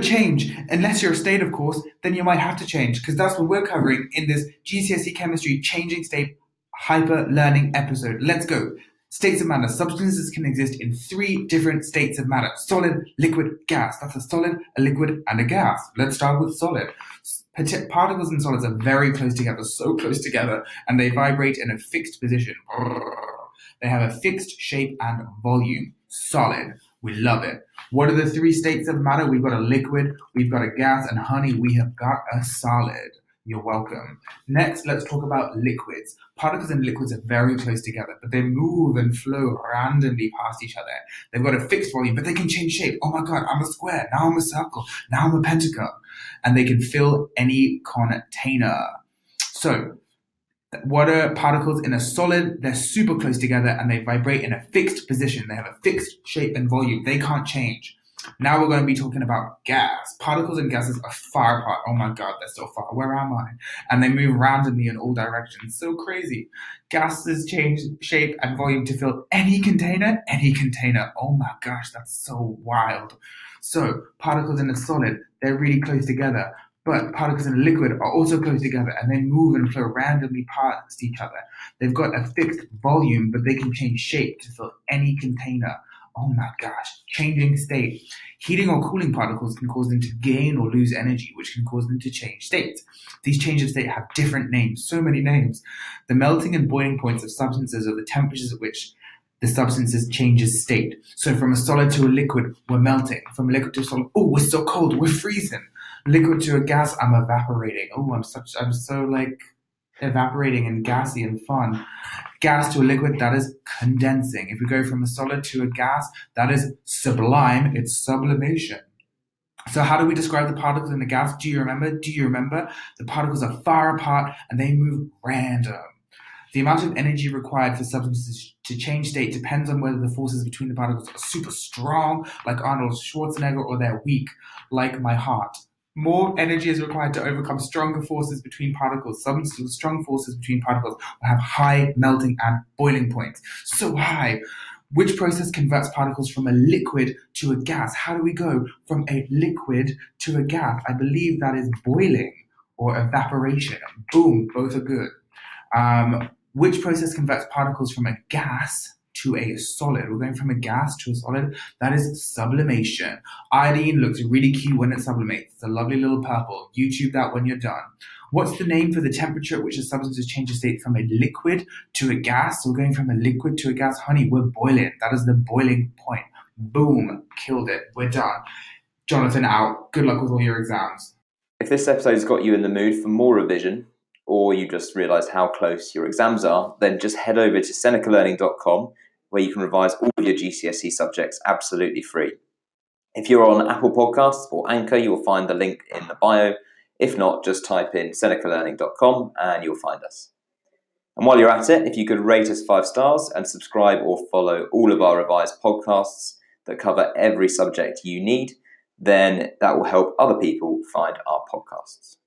change. Unless you're a state of course then you might have to change because that's what we're covering in this gcse chemistry changing state hyper learning episode. Let's go. States of matter. Substances can exist in three different states of matter. Solid liquid gas. That's a solid a liquid and a gas. Let's start with solid. Particles and solids are very close together so close together and they vibrate in a fixed position. They have a fixed shape and volume. Solid we love it. What are the three states of matter? We've got a liquid, we've got a gas, and honey, we have got a solid. You're welcome. Next, let's talk about liquids. Particles and liquids are very close together, but they move and flow randomly past each other. They've got a fixed volume, but they can change shape. Oh my God, I'm a square. Now I'm a circle. Now I'm a pentagon. And they can fill any container. So water particles in a solid, they're super close together and they vibrate in a fixed position. They have a fixed shape and volume. They can't change. Now we're going to be talking about gas. Particles and gases are far apart. Oh my God, they're so far. Where am I? And they move randomly in all directions. So crazy. Gases change shape and volume to fill any container, any container. Oh my gosh, that's so wild. So particles in a solid, they're really close together but particles in a liquid are also close together and they move and flow randomly past each other. They've got a fixed volume, but they can change shape to fill any container. Oh my gosh, changing state. Heating or cooling particles can cause them to gain or lose energy, which can cause them to change states. These changes of state have different names, so many names. The melting and boiling points of substances are the temperatures at which the substances changes state. So from a solid to a liquid, we're melting. From a liquid to a solid, oh, we're so cold, we're freezing liquid to a gas, I'm evaporating. Oh, I'm such, I'm so like evaporating and gassy and fun. Gas to a liquid, that is condensing. If we go from a solid to a gas, that is sublime. It's sublimation. So how do we describe the particles in the gas? Do you remember? Do you remember? The particles are far apart and they move random. The amount of energy required for substances to change state depends on whether the forces between the particles are super strong, like Arnold Schwarzenegger, or they're weak, like my heart. More energy is required to overcome stronger forces between particles. Some strong forces between particles will have high melting and boiling points. So high. Which process converts particles from a liquid to a gas? How do we go from a liquid to a gas? I believe that is boiling or evaporation. Boom, both are good. Um, which process converts particles from a gas to a solid. We're going from a gas to a solid. That is sublimation. Iodine looks really cute when it sublimates. It's a lovely little purple. YouTube that when you're done. What's the name for the temperature at which a substance changes state from a liquid to a gas? So we're going from a liquid to a gas. Honey, we're boiling. That is the boiling point. Boom, killed it. We're done. Jonathan out. Good luck with all your exams. If this episode's got you in the mood for more revision, or you just realize how close your exams are, then just head over to senecalearning.com where you can revise all your GCSE subjects absolutely free. If you're on Apple Podcasts or Anchor, you will find the link in the bio. If not, just type in senecalearning.com and you'll find us. And while you're at it, if you could rate us five stars and subscribe or follow all of our revised podcasts that cover every subject you need, then that will help other people find our podcasts.